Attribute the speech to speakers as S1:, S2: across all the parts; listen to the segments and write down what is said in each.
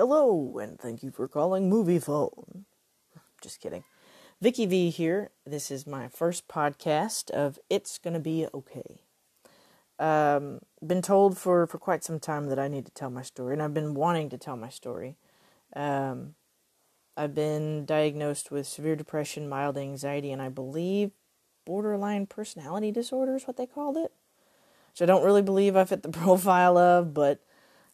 S1: Hello, and thank you for calling Moviefone. Just kidding. Vicky V here. This is my first podcast of It's Gonna Be Okay. Um, been told for, for quite some time that I need to tell my story, and I've been wanting to tell my story. Um, I've been diagnosed with severe depression, mild anxiety, and I believe borderline personality disorder is what they called it. Which I don't really believe I fit the profile of, but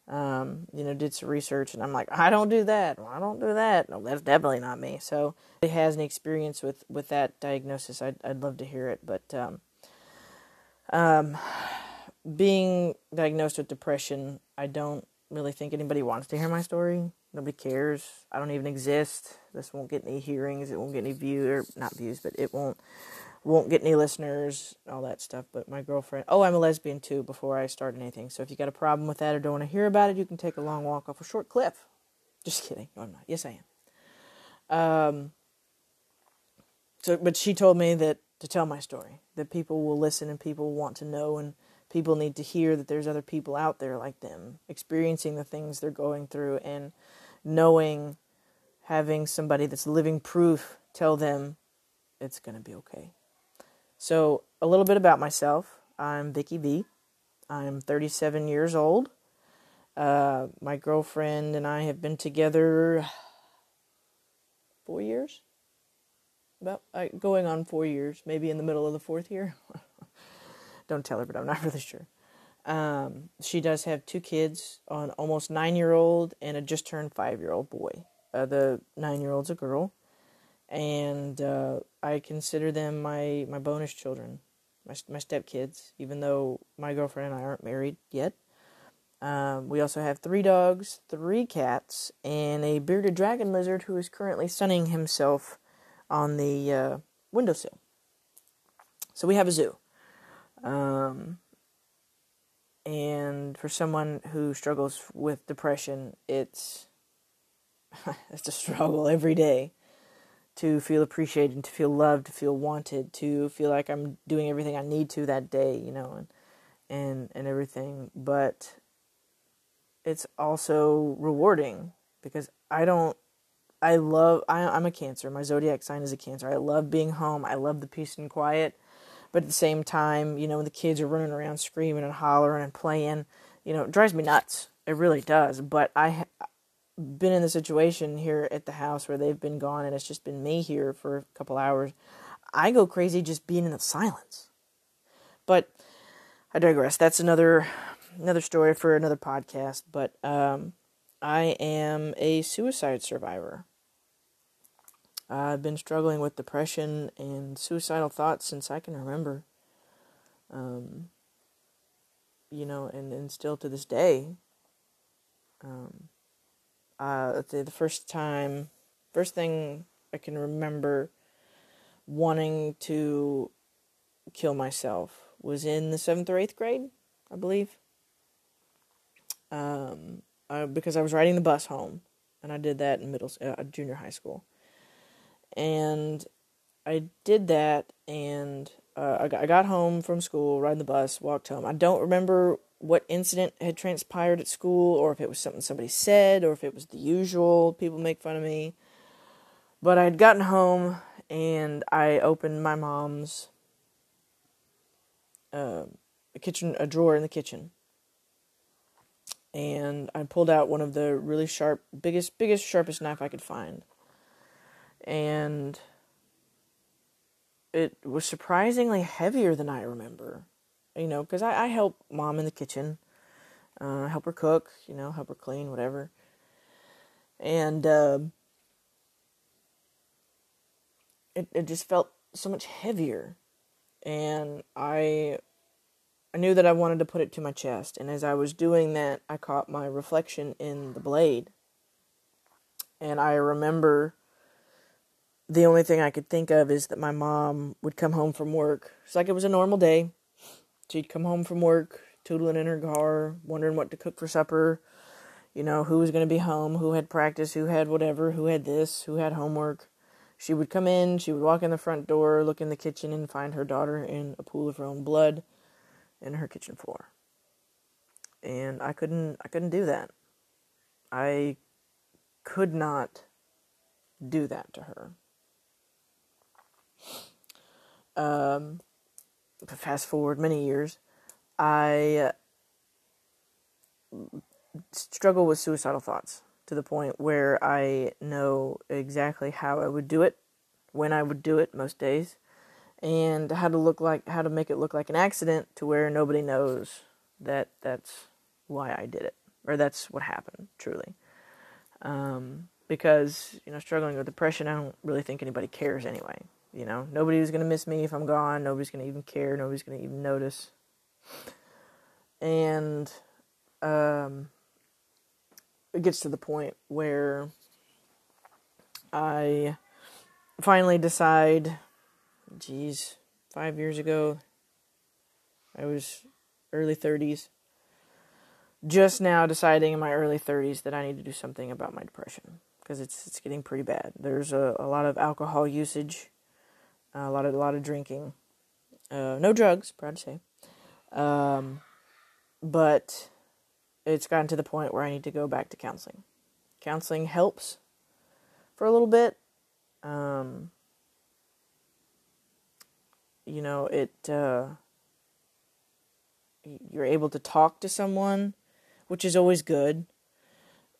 S1: um, you know, did some research, and I'm like, I don't do that. I don't do that. No, that's definitely not me. So, if has any experience with with that diagnosis, I'd I'd love to hear it. But um, um, being diagnosed with depression, I don't really think anybody wants to hear my story. Nobody cares. I don't even exist. This won't get any hearings. It won't get any views, or not views, but it won't won't get any listeners, all that stuff. But my girlfriend, oh, I'm a lesbian too. Before I start anything, so if you got a problem with that or don't want to hear about it, you can take a long walk off a short cliff. Just kidding. No, I'm not. Yes, I am. Um. So, but she told me that to tell my story, that people will listen and people want to know, and people need to hear that there's other people out there like them experiencing the things they're going through, and knowing, having somebody that's living proof tell them it's gonna be okay. So, a little bit about myself. I'm Vicky V. I'm 37 years old. Uh, my girlfriend and I have been together four years. About uh, going on four years, maybe in the middle of the fourth year. Don't tell her, but I'm not really sure. Um, she does have two kids, an almost nine year old and a just turned five year old boy. Uh, the nine year old's a girl, and uh, I consider them my my bonus children, my my stepkids. Even though my girlfriend and I aren't married yet, um, we also have three dogs, three cats, and a bearded dragon lizard who is currently sunning himself on the uh, windowsill. So we have a zoo. Um, and for someone who struggles with depression, it's it's a struggle every day to feel appreciated, to feel loved, to feel wanted, to feel like I'm doing everything I need to that day, you know, and and and everything. But it's also rewarding because I don't. I love. I, I'm a Cancer. My zodiac sign is a Cancer. I love being home. I love the peace and quiet. But at the same time, you know, when the kids are running around screaming and hollering and playing, you know, it drives me nuts. It really does. But I have been in the situation here at the house where they've been gone and it's just been me here for a couple hours, I go crazy just being in the silence. But I digress. That's another another story for another podcast. But um, I am a suicide survivor. I've been struggling with depression and suicidal thoughts since I can remember. Um, you know, and, and still to this day. Um, uh, let's say the first time, first thing I can remember wanting to kill myself was in the seventh or eighth grade, I believe. Um, uh, because I was riding the bus home, and I did that in middle, uh, junior high school, and I did that, and uh, I, got, I got home from school, riding the bus, walked home. I don't remember what incident had transpired at school or if it was something somebody said or if it was the usual people make fun of me. But I had gotten home and I opened my mom's uh, a kitchen a drawer in the kitchen. And I pulled out one of the really sharp biggest biggest sharpest knife I could find. And it was surprisingly heavier than I remember you know, because I, I help mom in the kitchen, uh, help her cook, you know, help her clean, whatever. And uh, it it just felt so much heavier, and I I knew that I wanted to put it to my chest. And as I was doing that, I caught my reflection in the blade, and I remember the only thing I could think of is that my mom would come home from work. It's like it was a normal day. She'd come home from work, tootling in her car, wondering what to cook for supper, you know, who was going to be home, who had practice, who had whatever, who had this, who had homework. She would come in, she would walk in the front door, look in the kitchen, and find her daughter in a pool of her own blood in her kitchen floor. And I couldn't, I couldn't do that. I could not do that to her. Um, fast forward many years, I struggle with suicidal thoughts to the point where I know exactly how I would do it, when I would do it most days, and how to look like how to make it look like an accident to where nobody knows that that's why I did it or that's what happened truly. Um, because you know, struggling with depression, I don't really think anybody cares anyway. You know, nobody's gonna miss me if I'm gone. Nobody's gonna even care. Nobody's gonna even notice. And um, it gets to the point where I finally decide, geez, five years ago, I was early 30s. Just now deciding in my early 30s that I need to do something about my depression because it's it's getting pretty bad. There's a, a lot of alcohol usage, a lot of a lot of drinking, uh, no drugs, proud to say, um, but it's gotten to the point where I need to go back to counseling. Counseling helps for a little bit. Um, you know, it uh, you're able to talk to someone, which is always good,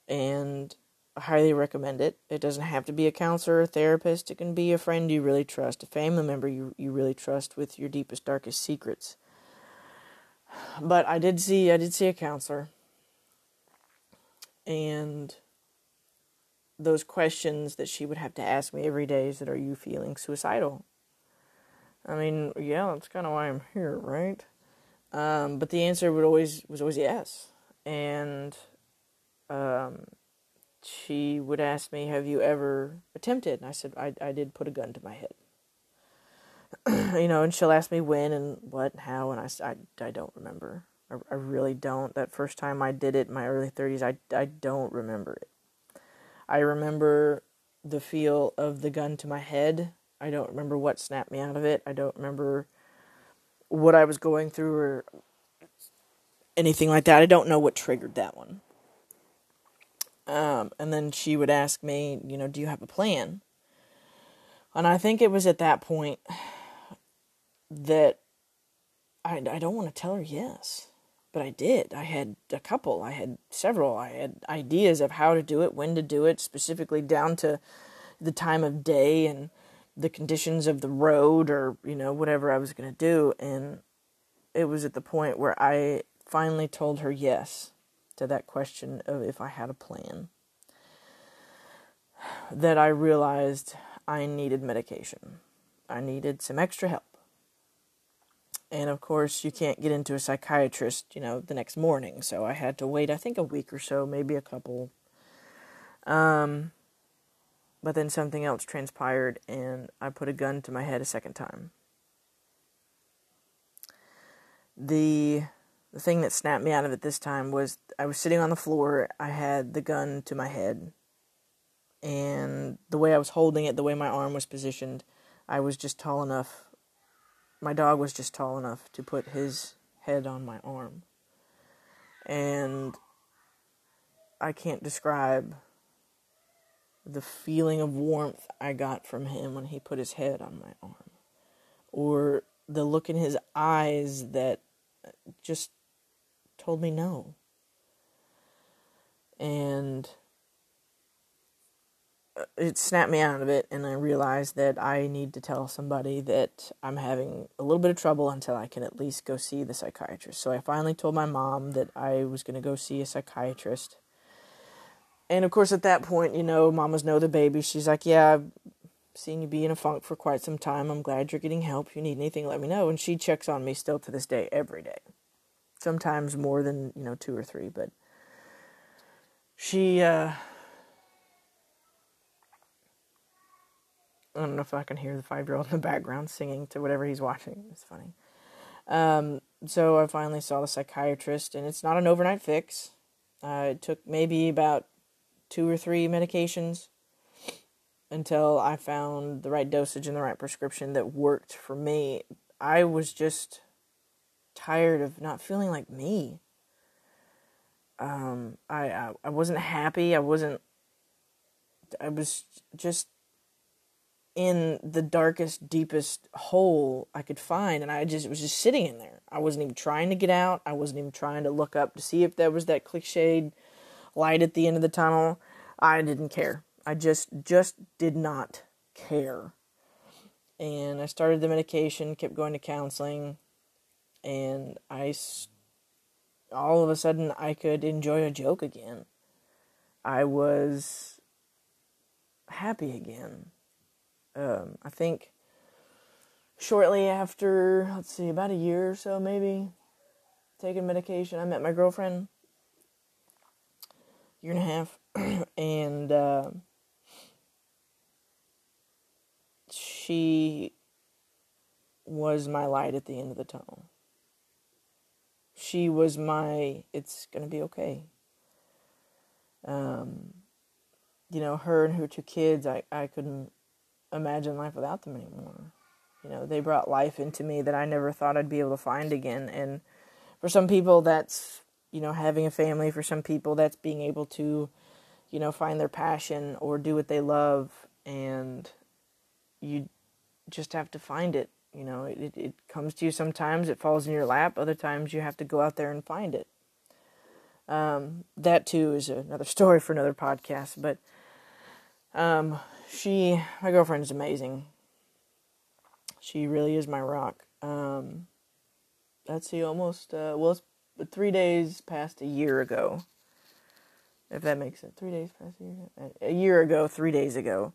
S1: and I highly recommend it. It doesn't have to be a counselor or therapist. It can be a friend you really trust, a family member you you really trust with your deepest darkest secrets. But I did see I did see a counselor and those questions that she would have to ask me every day is that are you feeling suicidal? I mean, yeah, that's kind of why I'm here, right? Um, but the answer would always was always yes, and um, she would ask me, "Have you ever attempted?" And I said, "I I did put a gun to my head." you know, and she'll ask me when and what, and how, and I I, I don't remember. I, I really don't. That first time I did it in my early 30s, I, I don't remember it. I remember the feel of the gun to my head. I don't remember what snapped me out of it. I don't remember what I was going through or anything like that. I don't know what triggered that one. Um, and then she would ask me, you know, do you have a plan? And I think it was at that point that I, I don't want to tell her yes but I did. I had a couple. I had several. I had ideas of how to do it, when to do it, specifically down to the time of day and the conditions of the road or, you know, whatever I was going to do. And it was at the point where I finally told her yes to that question of if I had a plan. That I realized I needed medication. I needed some extra help and of course you can't get into a psychiatrist you know the next morning so i had to wait i think a week or so maybe a couple um but then something else transpired and i put a gun to my head a second time the the thing that snapped me out of it this time was i was sitting on the floor i had the gun to my head and the way i was holding it the way my arm was positioned i was just tall enough my dog was just tall enough to put his head on my arm. And I can't describe the feeling of warmth I got from him when he put his head on my arm, or the look in his eyes that just told me no. And it snapped me out of it and I realized that I need to tell somebody that I'm having a little bit of trouble until I can at least go see the psychiatrist. So I finally told my mom that I was going to go see a psychiatrist. And of course at that point, you know, mamas know the baby. She's like, "Yeah, I've seen you be in a funk for quite some time. I'm glad you're getting help. If you need anything, let me know." And she checks on me still to this day every day. Sometimes more than, you know, 2 or 3, but she uh I don't know if I can hear the five year old in the background singing to whatever he's watching. It's funny. Um, so I finally saw the psychiatrist, and it's not an overnight fix. Uh, it took maybe about two or three medications until I found the right dosage and the right prescription that worked for me. I was just tired of not feeling like me. Um, I, I I wasn't happy. I wasn't I was just in the darkest, deepest hole I could find, and I just was just sitting in there. I wasn't even trying to get out. I wasn't even trying to look up to see if there was that cliched light at the end of the tunnel. I didn't care. I just just did not care. And I started the medication, kept going to counseling, and I all of a sudden I could enjoy a joke again. I was happy again um, I think shortly after, let's see, about a year or so maybe, taking medication, I met my girlfriend. Year and a half, and uh, she was my light at the end of the tunnel. She was my, it's gonna be okay. Um, you know, her and her two kids, I, I couldn't imagine life without them anymore. You know, they brought life into me that I never thought I'd be able to find again. And for some people, that's, you know, having a family. For some people, that's being able to, you know, find their passion or do what they love. And you just have to find it. You know, it, it comes to you sometimes, it falls in your lap. Other times, you have to go out there and find it. Um, that too is another story for another podcast. But um, she, my girlfriend is amazing. She really is my rock. Um, let's see, almost, uh, well, three days past a year ago. If that makes it. Three days past a year. A year ago, three days ago,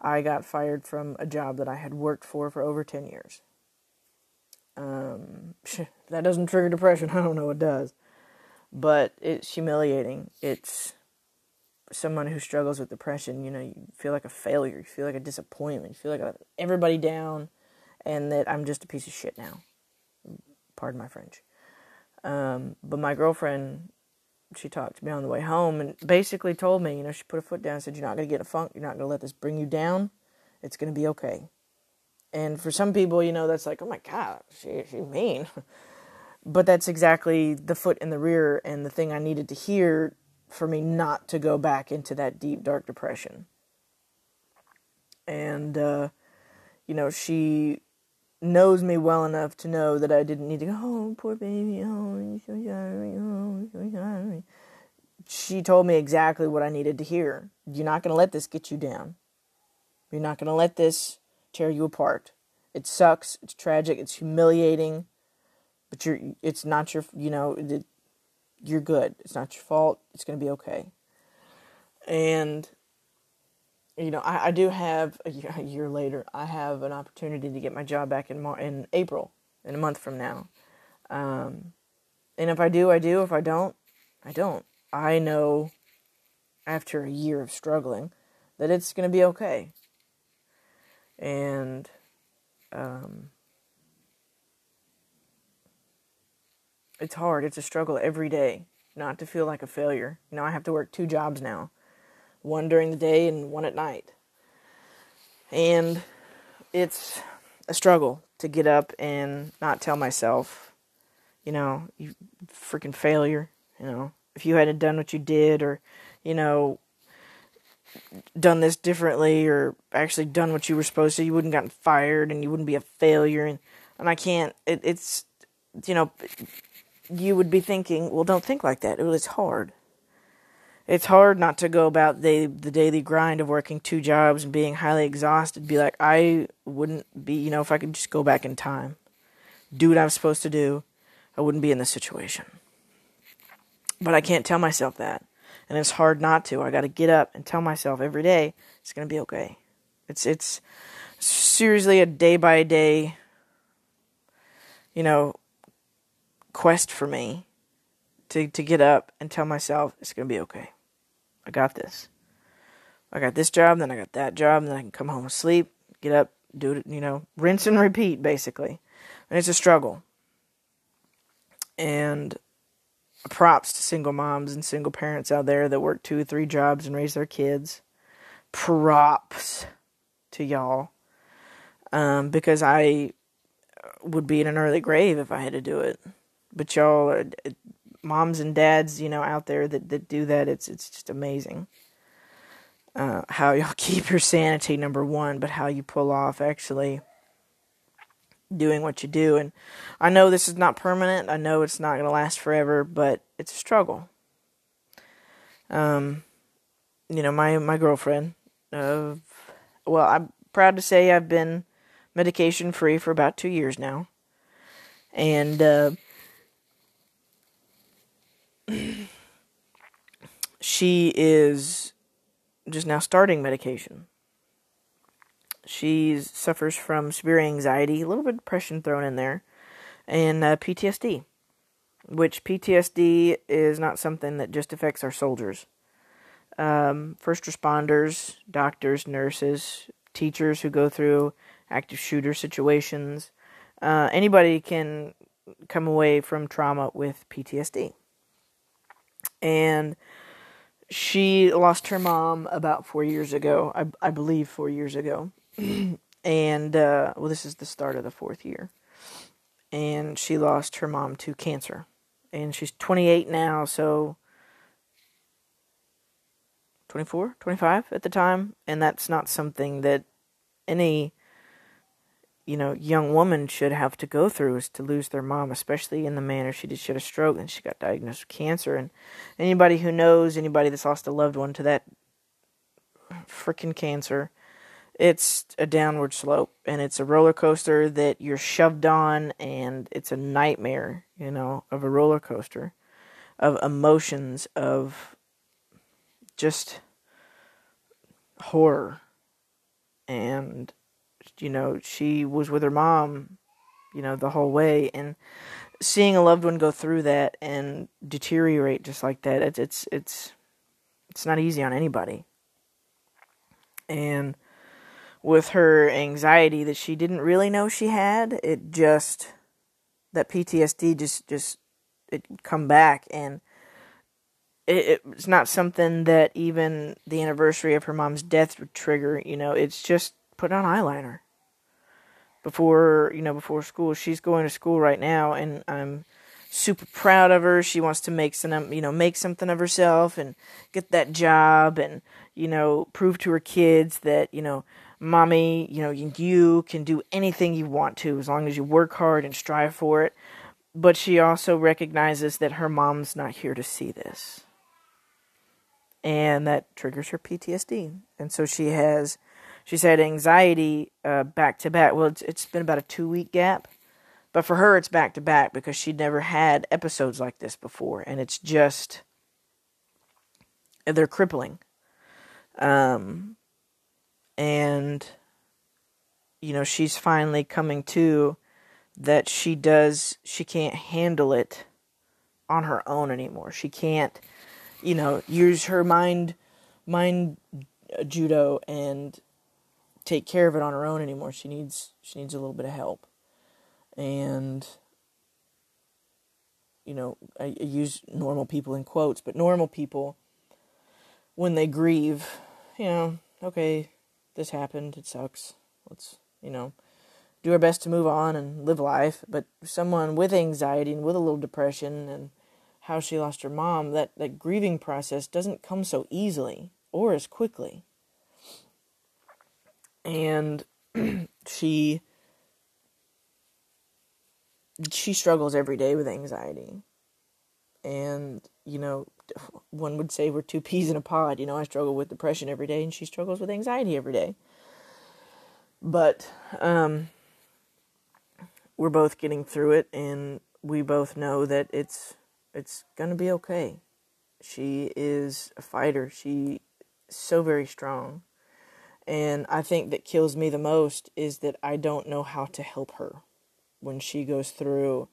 S1: I got fired from a job that I had worked for for over 10 years. Um, that doesn't trigger depression. I don't know what does. But it's humiliating. It's someone who struggles with depression, you know, you feel like a failure, you feel like a disappointment, you feel like a, everybody down, and that I'm just a piece of shit now. Pardon my French. Um, but my girlfriend, she talked to me on the way home and basically told me, you know, she put her foot down and said, You're not going to get a funk, you're not going to let this bring you down, it's going to be okay. And for some people, you know, that's like, oh my God, she, she mean. but that's exactly the foot in the rear and the thing I needed to hear for me not to go back into that deep, dark depression. And, uh, you know, she knows me well enough to know that I didn't need to go, oh, poor baby, oh, so sorry, oh, so sorry. She told me exactly what I needed to hear. You're not going to let this get you down. You're not going to let this tear you apart. It sucks. It's tragic. It's humiliating. But you're. It's not your. You know. You're good. It's not your fault. It's going to be okay. And, you know, I, I do have, a year, a year, later, I have an opportunity to get my job back in, Mar- in April, in a month from now. Um, and if I do, I do. If I don't, I don't. I know after a year of struggling that it's going to be okay. And, um, it's hard. It's a struggle every day not to feel like a failure. You know, I have to work two jobs now one during the day and one at night. And it's a struggle to get up and not tell myself, you know, you freaking failure, you know, if you hadn't done what you did or, you know, done this differently or actually done what you were supposed to, you wouldn't gotten fired and you wouldn't be a failure and and I can't it, it's you know you would be thinking, well, don't think like that. It was hard. It's hard not to go about the the daily grind of working two jobs and being highly exhausted. Be like, I wouldn't be, you know, if I could just go back in time, do what I'm supposed to do, I wouldn't be in this situation. But I can't tell myself that, and it's hard not to. I got to get up and tell myself every day it's gonna be okay. It's it's seriously a day by day, you know, quest for me to, to get up and tell myself it's going to be okay. I got this. I got this job, then I got that job, then I can come home and sleep, get up, do it, you know, rinse and repeat, basically. And it's a struggle. And props to single moms and single parents out there that work two or three jobs and raise their kids. Props to y'all. Um, because I would be in an early grave if I had to do it but y'all are moms and dads, you know, out there that, that do that. It's it's just amazing. uh, how y'all keep your sanity, number one, but how you pull off actually doing what you do. And I know this is not permanent. I know it's not going to last forever, but it's a struggle. Um, you know, my my girlfriend. Uh, well, I'm proud to say I've been medication free for about two years now, and uh, she is just now starting medication. She suffers from severe anxiety, a little bit of depression thrown in there, and uh, PTSD. Which PTSD is not something that just affects our soldiers. Um, first responders, doctors, nurses, teachers who go through active shooter situations, uh, anybody can come away from trauma with PTSD. And she lost her mom about four years ago, I, I believe four years ago. and, uh, well, this is the start of the fourth year. And she lost her mom to cancer. And she's 28 now, so 24, 25 at the time. And that's not something that any you know, young woman should have to go through is to lose their mom, especially in the manner she did. She had a stroke and she got diagnosed with cancer. And anybody who knows anybody that's lost a loved one to that freaking cancer, it's a downward slope and it's a roller coaster that you're shoved on, and it's a nightmare, you know, of a roller coaster of emotions, of just horror. And you know, she was with her mom, you know, the whole way, and seeing a loved one go through that and deteriorate just like that, it's it's it's it's not easy on anybody. And with her anxiety that she didn't really know she had, it just that PTSD just just it come back and it, it's not something that even the anniversary of her mom's death would trigger. You know, it's just put on eyeliner before you know before school. She's going to school right now, and I'm super proud of her. She wants to make some you know make something of herself and get that job, and you know prove to her kids that you know mommy you know you can do anything you want to as long as you work hard and strive for it. But she also recognizes that her mom's not here to see this. And that triggers her PTSD. And so she has She's had anxiety uh, back to back. Well, it's, it's been about a two week gap, but for her, it's back to back because she'd never had episodes like this before, and it's just they're crippling. Um, and you know, she's finally coming to that she does she can't handle it on her own anymore. She can't, you know, use her mind mind judo and take care of it on her own anymore. She needs she needs a little bit of help. And you know, I, I use normal people in quotes, but normal people when they grieve, you know, okay, this happened, it sucks. Let's, you know, do our best to move on and live life. But someone with anxiety and with a little depression and how she lost her mom, that, that grieving process doesn't come so easily or as quickly and she she struggles every day with anxiety. And you know one would say we're two peas in a pod. You know i struggle with depression every day and she struggles with anxiety every day. But um we're both getting through it and we both know that it's it's going to be okay. She is a fighter. She so very strong and I think that kills me the most is that I don't know how to help her when she goes through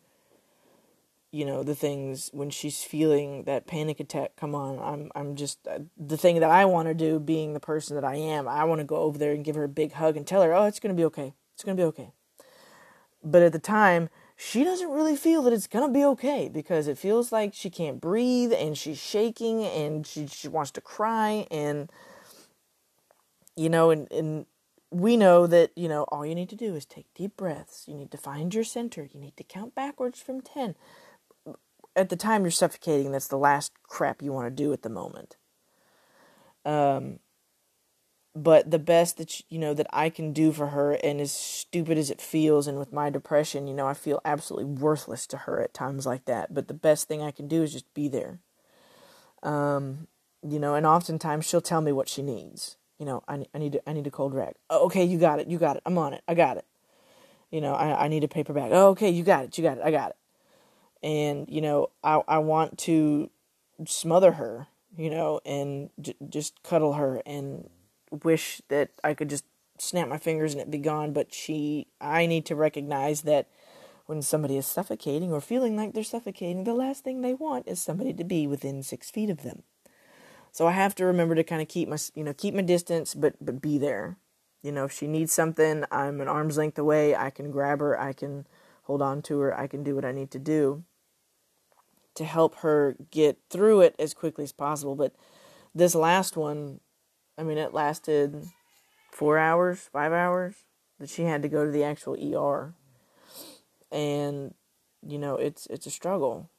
S1: you know the things when she's feeling that panic attack come on i'm i'm just uh, the thing that i want to do being the person that i am i want to go over there and give her a big hug and tell her oh it's going to be okay it's going to be okay. But at the time she doesn't really feel that it's going to be okay because it feels like she can't breathe and she's shaking and she she wants to cry and you know, and, and we know that, you know, all you need to do is take deep breaths. You need to find your center. You need to count backwards from 10. At the time you're suffocating, that's the last crap you want to do at the moment. Um, but the best that you know that I can do for her and as stupid as it feels and with my depression, you know, I feel absolutely worthless to her at times like that, but the best thing I can do is just be there. Um, you know, and oftentimes she'll tell me what she needs. You know, I, I need to, I need a cold rag. Oh, okay, you got it. You got it. I'm on it. I got it. You know, I, I need a paper bag. Oh, okay, you got it. You got it. I got it. And, you know, I, I want to smother her, you know, and j- just cuddle her and wish that I could just snap my fingers and it be gone. But she, I need to recognize that when somebody is suffocating or feeling like they're suffocating, the last thing they want is somebody to be within six feet of them. So I have to remember to kind of keep my, you know, keep my distance, but but be there. You know, if she needs something, I'm an arm's length away. I can grab her. I can hold on to her. I can do what I need to do to help her get through it as quickly as possible. But this last one, I mean, it lasted four hours, five hours that she had to go to the actual ER, and you know, it's it's a struggle,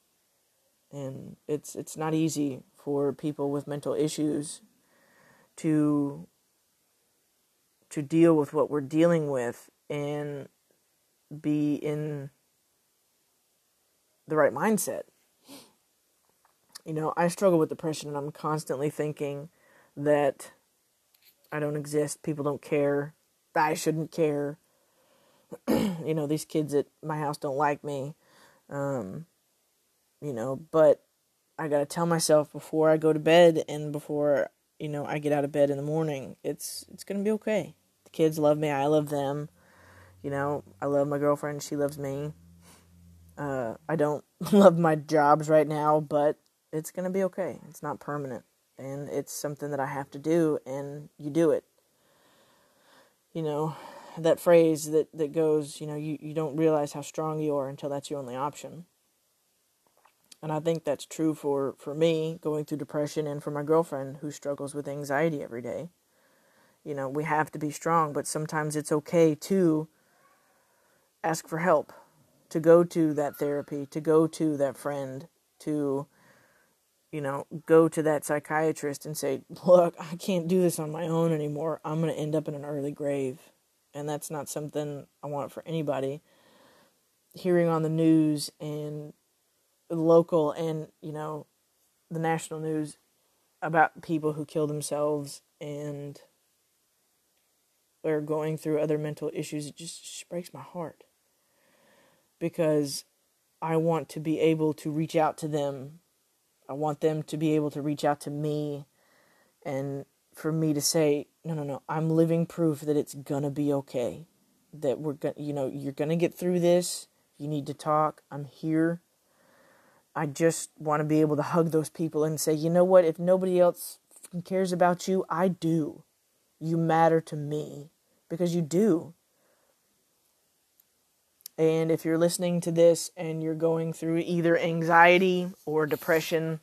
S1: and it's it's not easy for people with mental issues to to deal with what we're dealing with and be in the right mindset you know, I struggle with depression and I'm constantly thinking that I don't exist, people don't care, I shouldn't care. you know, these kids at my house don't like me. Um, you know, but I got to tell myself before I go to bed and before, you know, I get out of bed in the morning, it's it's to be okay. The kids love me, I love them. You know, I love my girlfriend, she loves me. Uh, I don't love my jobs right now, but it's to be okay. It's not permanent. And it's something that I have to do, and you do it. You know, that phrase that, that goes, you know, you, you don't realize how strong you are until that's your only option. And I think that's true for, for me going through depression and for my girlfriend who struggles with anxiety every day. You know, we have to be strong, but sometimes it's okay to ask for help, to go to that therapy, to go to that friend, to you know, go to that psychiatrist and say, look, I can't do this on my own anymore. I'm going to end up in an early grave. And that's not something I want for anybody. Hearing on the news and local and, you know, the national news about people who kill themselves and are going through other mental issues, it just, breaks my heart. Because I want to be able to reach out to them I want them to be able to reach out to me and for me to say, no, no, no, I'm living proof that it's gonna be okay. That we're gonna, you know, you're gonna get through this. You need to talk. I'm here. I just want to be able to hug those people and say, you know what? If nobody else cares about you, I do. You matter to me because you do. And if you're listening to this and you're going through either anxiety or depression,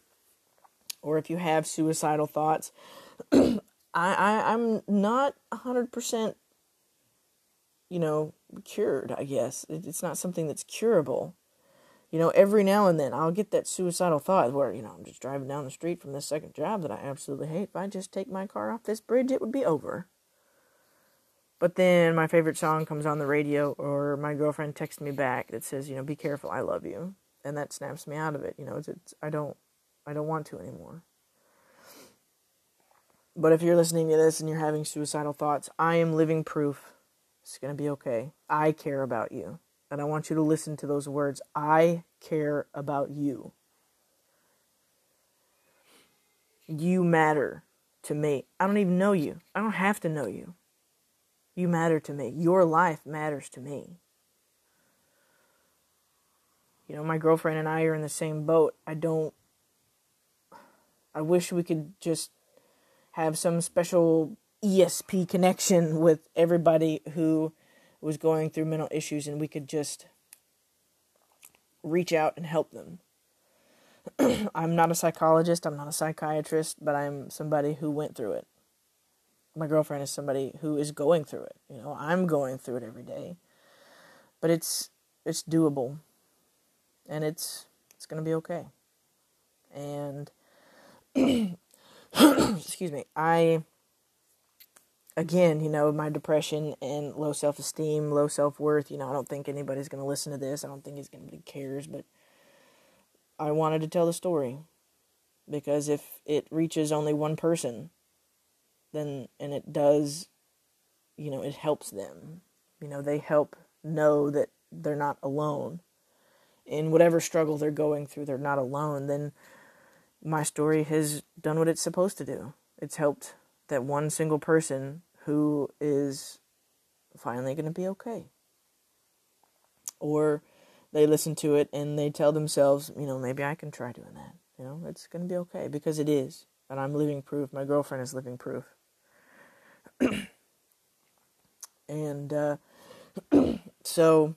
S1: or if you have suicidal thoughts, I, I I'm not hundred percent, you know, cured. I guess it's not something that's curable. You know, every now and then I'll get that suicidal thought where you know I'm just driving down the street from this second job that I absolutely hate. If I just take my car off this bridge, it would be over. But then my favorite song comes on the radio, or my girlfriend texts me back that says, you know, be careful, I love you, and that snaps me out of it. You know, it's, it's I don't, I don't want to anymore. But if you're listening to this and you're having suicidal thoughts, I am living proof. It's gonna be okay. I care about you, and I want you to listen to those words. I care about you. You matter to me. I don't even know you. I don't have to know you. You matter to me. Your life matters to me. You know, my girlfriend and I are in the same boat. I don't. I wish we could just have some special ESP connection with everybody who was going through mental issues and we could just reach out and help them. I'm not a psychologist, I'm not a psychiatrist, but I'm somebody who went through it my girlfriend is somebody who is going through it. You know, I'm going through it every day. But it's it's doable. And it's it's going to be okay. And excuse me. I again, you know, my depression and low self esteem, low self worth, you know, I don't think anybody's going to listen to this. I don't think anybody cares, but I wanted to tell the story because if it reaches only one person, then, and it does, you know, it helps them. You know, they help know that they're not alone in whatever struggle they're going through, they're not alone, then my story has done what it's supposed to do. It's helped that one single person who is finally going to be okay. Or they listen to it and they tell themselves, you know, maybe I can try doing that. You know, it's going to be okay because it is. And I'm living proof. My girlfriend is living proof. and uh, so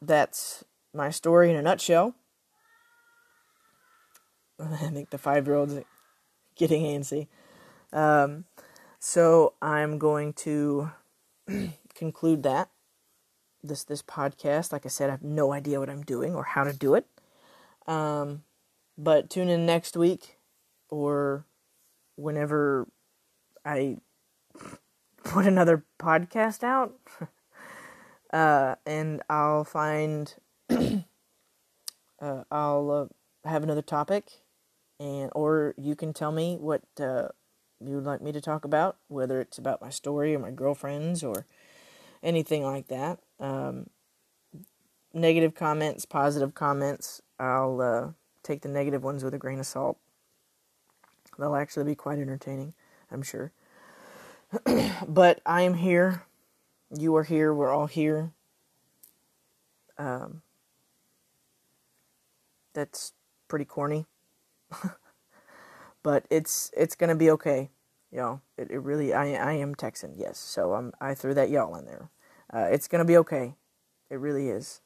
S1: that's my story in a nutshell. I think the five year old's getting antsy. Um, so I'm going to conclude that this this podcast. Like I said, I have no idea what I'm doing or how to do it. Um, but tune in next week or whenever I put another podcast out. uh, and I'll find uh, I'll uh, have another topic, and or you can tell me what uh, you would like me to talk about, whether it's about my story or my girlfriends or anything like that. Um, negative comments, positive comments, I'll uh, take the negative ones with a grain of salt. They'll actually be quite entertaining, I'm sure. but I am here. You are here. We're all here. Um, that's pretty corny. but it's it's gonna be okay. Know, it, it really I I am Texan, yes. So I'm I threw that y'all in there. Uh, it's gonna be okay. It really is.